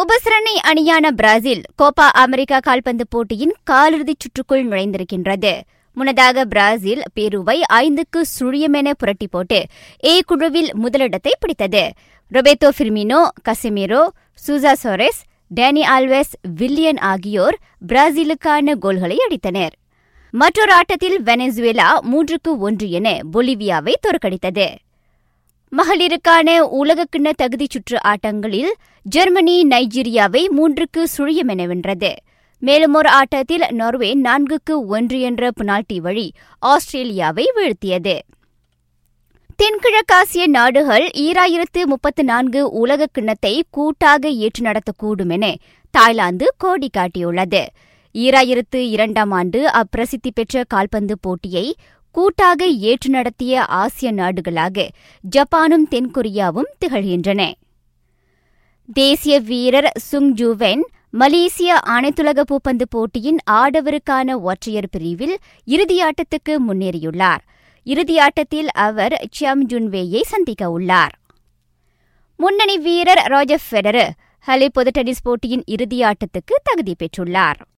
உபசரணை அணியான Brazil Koppa America கால்பந்து போட்டியின் காலிறுதிச் சுற்றுக்குள் நுழைந்திருக்கின்றது. முன்னதாக பிரேசில் பெருவை ஐந்துக்கு சுழியமென புரட்டி போட்டு ஏ குழுவில் முதலிடத்தை பிடித்தது. Roberto Firmino Casemiro Sousa Soares Dani Alves Willian ஆகியோர் பிரேசிலுக்கான கோல்களை அடித்தனர். மற்றொரு ஆட்டத்தில் வெனசுவேலா மூன்றுக்கு ஒன்று என பொலிவியாவை தோற்கடித்தது. மகளிருக்கான உலகக்கிண்ண தகுதிச் சுற்று ஆட்டங்களில் ஜெர்மனி நைஜீரியாவை மூன்றுக்கு சுழியமென வென்றது. மேலும் ஒரு ஆட்டத்தில் நார்வே நான்குக்கு ஒன்று என்ற பெனால்டி வழி ஆஸ்திரேலியாவை வீழ்த்தியது. தென்கிழக்காசிய நாடுகள் ஈராயிரத்து முப்பத்து நான்கு உலக கிண்ணத்தை கூட்டாக ஏற்று நடத்தக்கூடும் என தாய்லாந்து கோடி காட்டியுள்ளது. ஈராயிரத்து இரண்டாம் ஆண்டு அப்பிரசித்தி பெற்ற கால்பந்து போட்டியை கூட்டாக ஏற்று நடத்திய ஆசிய நாடுகளாக ஜப்பானும் தென்கொரியாவும் திகழ்கின்றன. தேசிய வீரர் சுங் ஜூவென் மலேசிய அனைத்துலக பூப்பந்து போட்டியின் ஆடவருக்கான ஒற்றையர் பிரிவில் இறுதியாட்டத்துக்கு முன்னேறியுள்ளார். இறுதியாட்டத்தில் அவர் சியம் ஜுன்வேயை சந்திக்க உள்ளார். முன்னணி வீரர் ராஜர் ஃபெடரர் ஹலி பொது டென்னிஸ் போட்டியின் இறுதியாட்டத்துக்கு தகுதி பெற்றுள்ளார்.